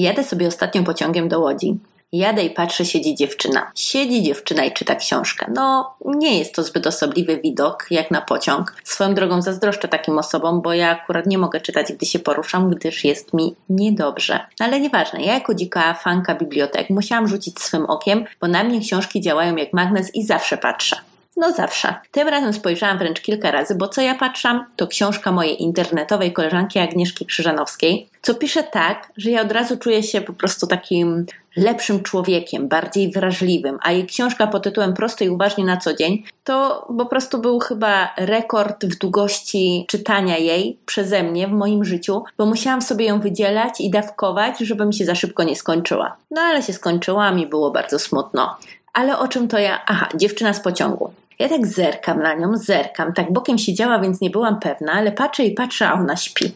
Jadę sobie ostatnio pociągiem do Łodzi. Jadę i patrzę, siedzi dziewczyna. Siedzi dziewczyna i czyta książkę. No, nie jest to zbyt osobliwy widok, jak na pociąg. Swoją drogą zazdroszczę takim osobom, bo ja akurat nie mogę czytać, gdy się poruszam, gdyż jest mi niedobrze. Ale nieważne, ja jako dzika fanka bibliotek musiałam rzucić swym okiem, bo na mnie książki działają jak magnes i zawsze patrzę. No zawsze. Tym razem spojrzałam wręcz kilka razy, bo co ja patrzam, to książka mojej internetowej koleżanki Agnieszki Krzyżanowskiej, co pisze tak, że ja od razu czuję się po prostu takim lepszym człowiekiem, bardziej wrażliwym, a jej książka pod tytułem Prosto i uważnie na co dzień to po prostu był chyba rekord w długości czytania jej przeze mnie w moim życiu, bo musiałam sobie ją wydzielać i dawkować, żeby mi się za szybko nie skończyła. No ale się skończyła, mi było bardzo smutno. Ale o czym to ja? Aha, dziewczyna z pociągu. Ja tak zerkam na nią, zerkam. Tak bokiem siedziała, więc nie byłam pewna, ale patrzę i patrzę, a ona śpi.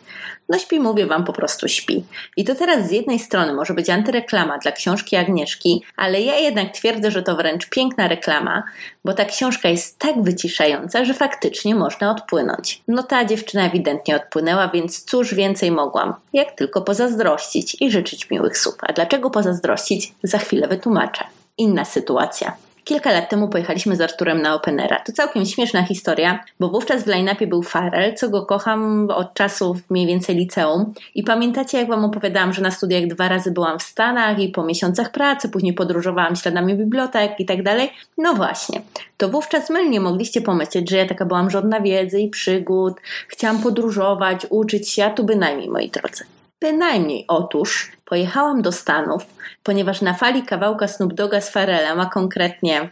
No śpi, mówię wam, po prostu śpi. I to teraz z jednej strony może być antyreklama dla książki Agnieszki, ale ja jednak twierdzę, że to wręcz piękna reklama, bo ta książka jest tak wyciszająca, że faktycznie można odpłynąć. No ta dziewczyna ewidentnie odpłynęła, więc cóż więcej mogłam, jak tylko pozazdrościć i życzyć miłych słów. A dlaczego pozazdrościć? Za chwilę wytłumaczę. Inna sytuacja. Kilka lat temu pojechaliśmy z Arturem na Openera. To całkiem śmieszna historia, bo wówczas w line-upie był Farel, co go kocham od czasów mniej więcej liceum. I pamiętacie, jak wam opowiadałam, że na studiach dwa razy byłam w Stanach i po miesiącach pracy, później podróżowałam śladami bibliotek i tak dalej? No właśnie. To wówczas mylnie mogliście pomyśleć, że ja taka byłam żadna wiedzy i przygód, chciałam podróżować, uczyć się, a tu bynajmniej, moi drodzy. Bynajmniej. Otóż pojechałam do Stanów, ponieważ na fali kawałka Snoop Doga z Farelem, a konkretnie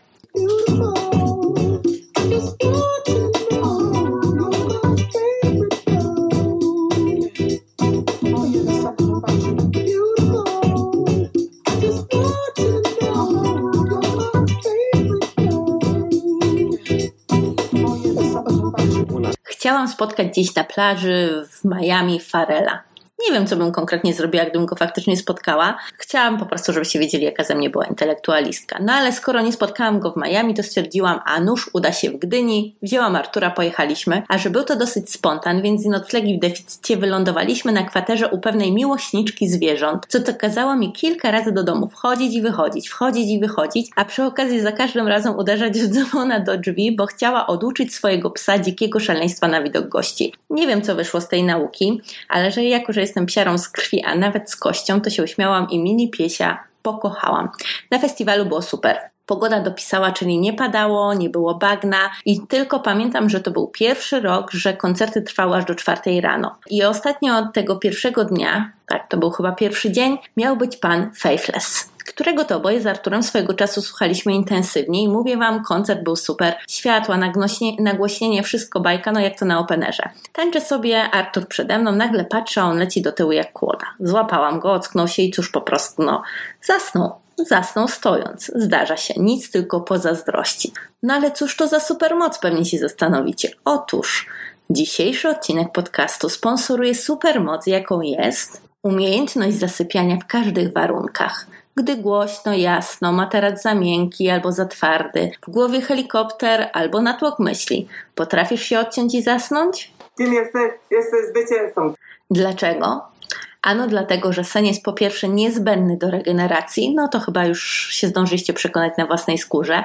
chciałam spotkać gdzieś na plaży w Miami Farela. Nie wiem, co bym konkretnie zrobiła, gdybym go faktycznie spotkała. Chciałam po prostu, żebyście wiedzieli, jaka ze mnie była intelektualistka. No ale skoro nie spotkałam go w Miami, to stwierdziłam, a nuż uda się w Gdyni. Wzięłam Artura, pojechaliśmy. A że był to dosyć spontan, więc z noclegi w deficycie wylądowaliśmy na kwaterze u pewnej miłośniczki zwierząt, co to kazało mi kilka razy do domu wchodzić i wychodzić, wchodzić i wychodzić, a przy okazji za każdym razem uderzać w dzwona do drzwi, bo chciała oduczyć swojego psa dzikiego szaleństwa na widok gości. Nie wiem, co wyszło z tej nauki, ale że jako, że jest jestem psiarą z krwi, a nawet z kością, to się uśmiałam i mini piesia pokochałam. Na festiwalu było super. Pogoda dopisała, czyli nie padało, nie było bagna i tylko pamiętam, że to był pierwszy rok, że koncerty trwały aż do czwartej rano. I ostatnio od tego pierwszego dnia, tak, to był chyba pierwszy dzień, miał być pan Faithless którego to oboje z Arturem swojego czasu słuchaliśmy intensywnie i mówię wam, koncert był super, światła, nagłośnienie, wszystko bajka, no jak to na openerze. Tańczę sobie, Artur przede mną, nagle patrzę, on leci do tyłu jak kłoda. Złapałam go, ocknął się i cóż po prostu, no, zasnął. Zasnął stojąc. Zdarza się, nic tylko pozazdrości. No ale cóż to za supermoc, pewnie się zastanowicie. Otóż dzisiejszy odcinek podcastu sponsoruje supermoc, jaką jest umiejętność zasypiania w każdych warunkach gdy głośno, jasno, materac za miękki albo za twardy, w głowie helikopter albo natłok myśli. Potrafisz się odciąć i zasnąć? Kim jesteś? Jesteś zwycięzcą. Dlaczego? Ano dlatego, że sen jest po pierwsze niezbędny do regeneracji, no to chyba już się zdążyliście przekonać na własnej skórze,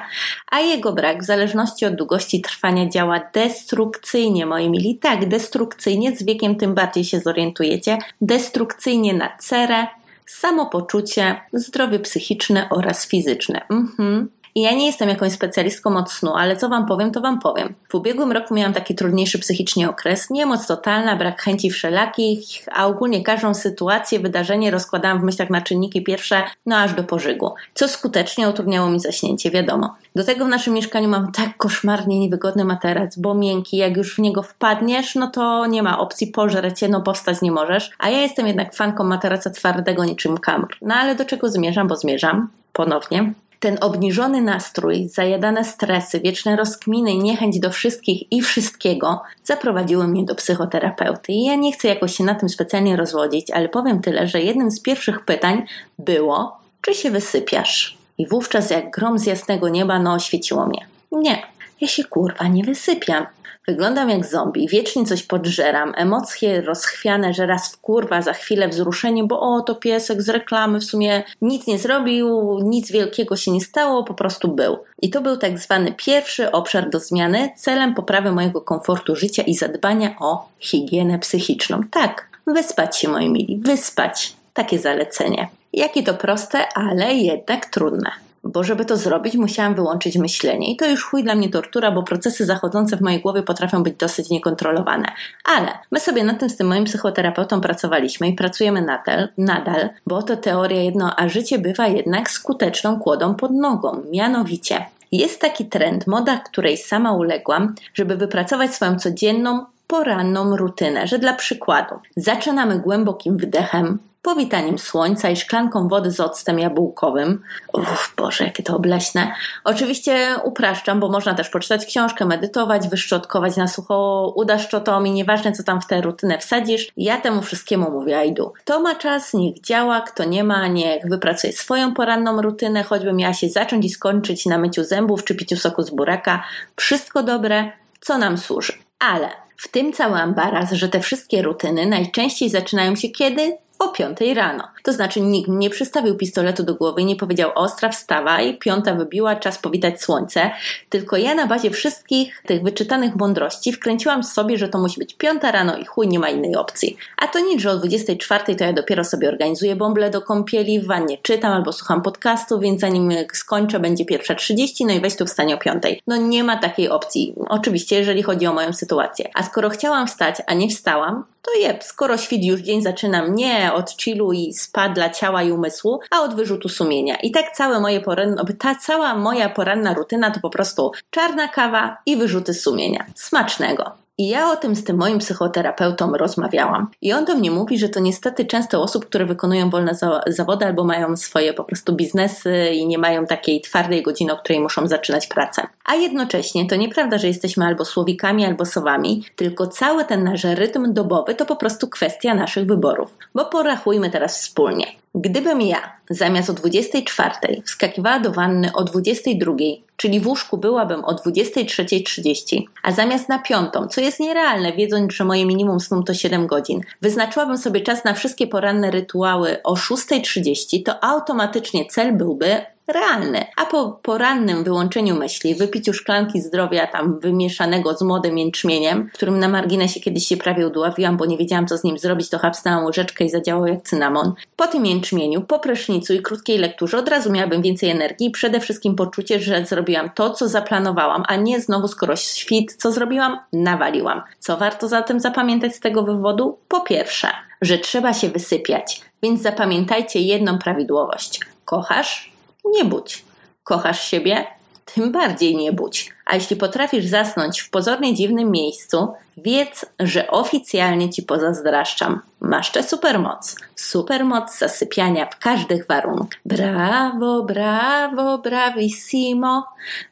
a jego brak w zależności od długości trwania działa destrukcyjnie, moi mili. Tak, destrukcyjnie, z wiekiem tym bardziej się zorientujecie, destrukcyjnie na cerę, samopoczucie, zdrowie psychiczne oraz fizyczne. Mhm. I ja nie jestem jakąś specjalistką od snu, ale co Wam powiem, to Wam powiem. W ubiegłym roku miałam taki trudniejszy psychicznie okres, niemoc totalna, brak chęci wszelakich, a ogólnie każdą sytuację, wydarzenie rozkładałam w myślach na czynniki pierwsze, no aż do pożygu, co skutecznie utrudniało mi zaśnięcie, wiadomo. Do tego w naszym mieszkaniu mam tak koszmarnie niewygodny materac, bo miękki, jak już w niego wpadniesz, no to nie ma opcji, pożreć no powstać nie możesz, a ja jestem jednak fanką materaca twardego niczym kamr. No ale do czego zmierzam, bo zmierzam ponownie ten obniżony nastrój, zajadane stresy, wieczne rozkminy niechęć do wszystkich i wszystkiego zaprowadziły mnie do psychoterapeuty. I ja nie chcę jakoś się na tym specjalnie rozwodzić, ale powiem tyle, że jednym z pierwszych pytań było, czy się wysypiasz? I wówczas jak grom z jasnego nieba, no oświeciło mnie. Nie, Ja się kurwa nie wysypiam. Wyglądam jak zombie, wiecznie coś podżeram, emocje rozchwiane, że raz w kurwa, za chwilę wzruszenie, bo o, to piesek z reklamy w sumie nic nie zrobił, nic wielkiego się nie stało, po prostu był. I to był tak zwany pierwszy obszar do zmiany celem poprawy mojego komfortu życia i zadbania o higienę psychiczną. Tak, wyspać się moi mili, wyspać. Takie zalecenie. Jakie to proste, ale jednak trudne bo żeby to zrobić, musiałam wyłączyć myślenie. I to już chuj dla mnie tortura, bo procesy zachodzące w mojej głowie potrafią być dosyć niekontrolowane. Ale my sobie nad tym z tym moim psychoterapeutą pracowaliśmy i pracujemy nadal, nadal bo to teoria jedno, a życie bywa jednak skuteczną kłodą pod nogą. Mianowicie, jest taki trend, moda, której sama uległam, żeby wypracować swoją codzienną, poranną rutynę, że dla przykładu zaczynamy głębokim wdechem, powitaniem słońca i szklanką wody z octem jabłkowym. Uff, Boże, jakie to obleśne. Oczywiście upraszczam, bo można też poczytać książkę, medytować, wyszczotkować na sucho uda szczotą i nieważne co tam w tę rutynę wsadzisz, ja temu wszystkiemu mówię idu. Kto ma czas, niech działa, kto nie ma, niech wypracuje swoją poranną rutynę, choćby miała się zacząć i skończyć na myciu zębów czy piciu soku z buraka. Wszystko dobre, co nam służy. Ale w tym cały ambaraz, że te wszystkie rutyny najczęściej zaczynają się kiedy? O 5 rano. To znaczy nikt nie przystawił pistoletu do głowy i nie powiedział ostra wstawaj, piąta wybiła, czas powitać słońce, tylko ja na bazie wszystkich tych wyczytanych mądrości wkręciłam sobie, że to musi być piąta rano i chuj nie ma innej opcji. A to nic, że o 24 to ja dopiero sobie organizuję bąble do kąpieli, w wannie czytam albo słucham podcastu, więc zanim skończę będzie pierwsza 30, no i weź tu wstanie o 5. No nie ma takiej opcji. Oczywiście, jeżeli chodzi o moją sytuację. A skoro chciałam wstać, a nie wstałam, to jeb, skoro świt już dzień zaczynam nie od chillu i spa dla ciała i umysłu, a od wyrzutu sumienia. I tak całe moje poranne, ta cała moja poranna rutyna to po prostu czarna kawa i wyrzuty sumienia. Smacznego. I ja o tym z tym moim psychoterapeutą rozmawiałam. I on do mnie mówi, że to niestety często osób, które wykonują wolne za zawody albo mają swoje po prostu biznesy i nie mają takiej twardej godziny, o której muszą zaczynać pracę. A jednocześnie to nieprawda, że jesteśmy albo słowikami, albo sowami, tylko cały ten nasz rytm dobowy to po prostu kwestia naszych wyborów. Bo porachujmy teraz wspólnie. Gdybym ja zamiast o 24 wskakiwała do wanny o 22, czyli w łóżku byłabym o 23.30, a zamiast na piątą, co jest nierealne, wiedząc, że moje minimum snu to 7 godzin, wyznaczyłabym sobie czas na wszystkie poranne rytuały o 6.30, to automatycznie cel byłby realny. A po porannym wyłączeniu myśli, wypiciu szklanki zdrowia tam wymieszanego z młodym jęczmieniem, którym na marginesie kiedyś się prawie udławiłam, bo nie wiedziałam co z nim zrobić, to chapsnęłam łyżeczkę i zadziałał jak cynamon. Po tym jęczmieniu, po prysznicu i krótkiej lekturze od razu miałabym więcej energii i przede wszystkim poczucie, że zrobiłam to, co zaplanowałam, a nie znowu skoro świt, co zrobiłam, nawaliłam. Co warto zatem zapamiętać z tego wywodu? Po pierwsze, że trzeba się wysypiać, więc zapamiętajcie jedną prawidłowość. Kochasz? Nie budź. Kochasz siebie? Tym bardziej nie budź. A jeśli potrafisz zasnąć w pozornie dziwnym miejscu, wiedz, że oficjalnie ci pozazdraszczam. Masz tę supermoc. Supermoc zasypiania w każdych warunkach. Brawo, brawo, bravissimo.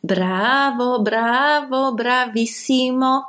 Brawo, brawo, bravissimo.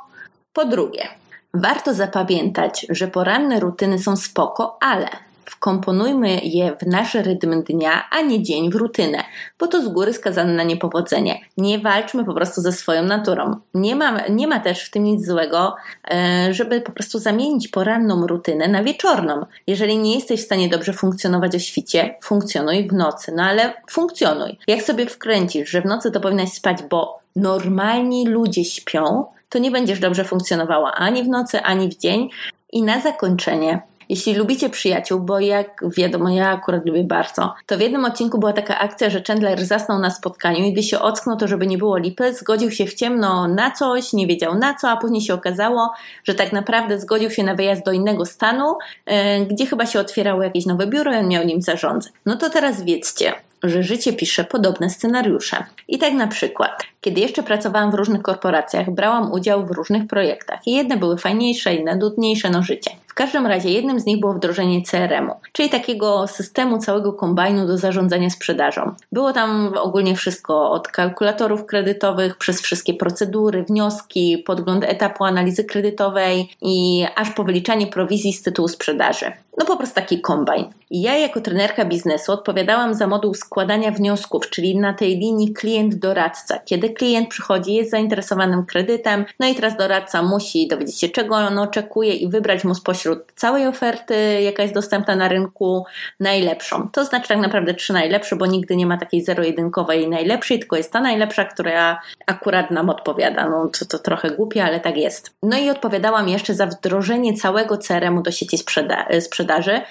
Po drugie, warto zapamiętać, że poranne rutyny są spoko, ale wkomponujmy je w nasz rytm dnia, a nie dzień w rutynę, bo to z góry skazane na niepowodzenie. Nie walczmy po prostu ze swoją naturą. Nie ma, nie ma też w tym nic złego, e, żeby po prostu zamienić poranną rutynę na wieczorną. Jeżeli nie jesteś w stanie dobrze funkcjonować o świcie, funkcjonuj w nocy, no ale funkcjonuj. Jak sobie wkręcisz, że w nocy to powinnaś spać, bo normalni ludzie śpią, to nie będziesz dobrze funkcjonowała ani w nocy, ani w dzień. I na zakończenie jeśli lubicie przyjaciół, bo jak wiadomo, ja akurat lubię bardzo, to w jednym odcinku była taka akcja, że Chandler zasnął na spotkaniu i gdy się ocknął, to żeby nie było lipy, zgodził się w ciemno na coś, nie wiedział na co, a później się okazało, że tak naprawdę zgodził się na wyjazd do innego stanu, yy, gdzie chyba się otwierało jakieś nowe biuro i on miał nim zarządzać. No to teraz wiedzcie, że życie pisze podobne scenariusze. I tak na przykład, kiedy jeszcze pracowałam w różnych korporacjach, brałam udział w różnych projektach i jedne były fajniejsze, inne nudniejsze, no życie. Każdym razie jednym z nich było wdrożenie CRM-u, czyli takiego systemu całego kombajnu do zarządzania sprzedażą. Było tam ogólnie wszystko, od kalkulatorów kredytowych, przez wszystkie procedury, wnioski, podgląd etapu analizy kredytowej i aż po wyliczanie prowizji z tytułu sprzedaży. No po prostu taki kombajn. Ja jako trenerka biznesu odpowiadałam za moduł składania wniosków, czyli na tej linii klient-doradca. Kiedy klient przychodzi, jest zainteresowanym kredytem, no i teraz doradca musi dowiedzieć się, czego on oczekuje i wybrać mu spośród całej oferty, jaka jest dostępna na rynku, najlepszą. To znaczy tak naprawdę trzy najlepsze, bo nigdy nie ma takiej zero-jedynkowej najlepszej, tylko jest ta najlepsza, która akurat nam odpowiada. No to, to trochę głupie, ale tak jest. No i odpowiadałam jeszcze za wdrożenie całego CRM-u do sieci sprzeda sprzedaży,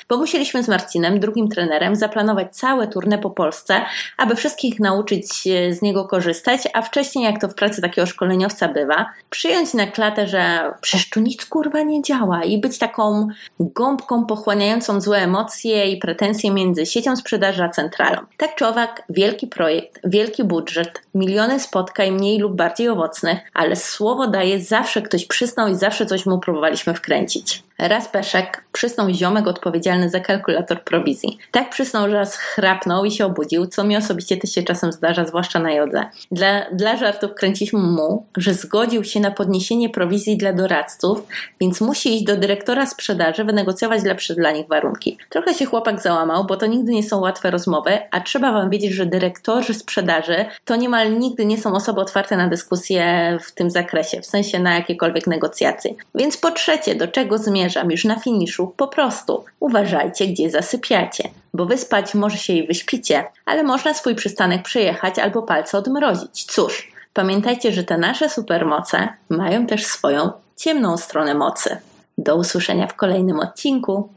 bo musieliśmy z Marcinem, drugim trenerem, zaplanować całe turne po Polsce, aby wszystkich nauczyć z niego korzystać, a wcześniej, jak to w pracy takiego szkoleniowca bywa, przyjąć na klatę, że przecież tu nic kurwa nie działa i być taką gąbką pochłaniającą złe emocje i pretensje między siecią sprzedaży a centralą. Tak czy owak, wielki projekt, wielki budżet, miliony spotkań mniej lub bardziej owocnych, ale słowo daje zawsze ktoś przysnął i zawsze coś mu próbowaliśmy wkręcić. Raz Peszek przysnął ziomek odpowiedzialny za kalkulator prowizji. Tak przysnął, że raz chrapnął i się obudził, co mi osobiście też się czasem zdarza, zwłaszcza na jodze. Dla, dla żartów kręciliśmy mu, że zgodził się na podniesienie prowizji dla doradców, więc musi iść do dyrektora sprzedaży, wynegocjować lepsze dla nich warunki. Trochę się chłopak załamał, bo to nigdy nie są łatwe rozmowy, a trzeba wam wiedzieć, że dyrektorzy sprzedaży to niemal nigdy nie są osoby otwarte na dyskusje w tym zakresie, w sensie na jakiekolwiek negocjacje. Więc po trzecie, do czego zmierza? Zmierzam już na finiszu, po prostu uważajcie, gdzie zasypiacie, bo wyspać może się i wyśpicie, ale można swój przystanek przejechać albo palce odmrozić. Cóż, pamiętajcie, że te nasze supermoce mają też swoją ciemną stronę mocy. Do usłyszenia w kolejnym odcinku.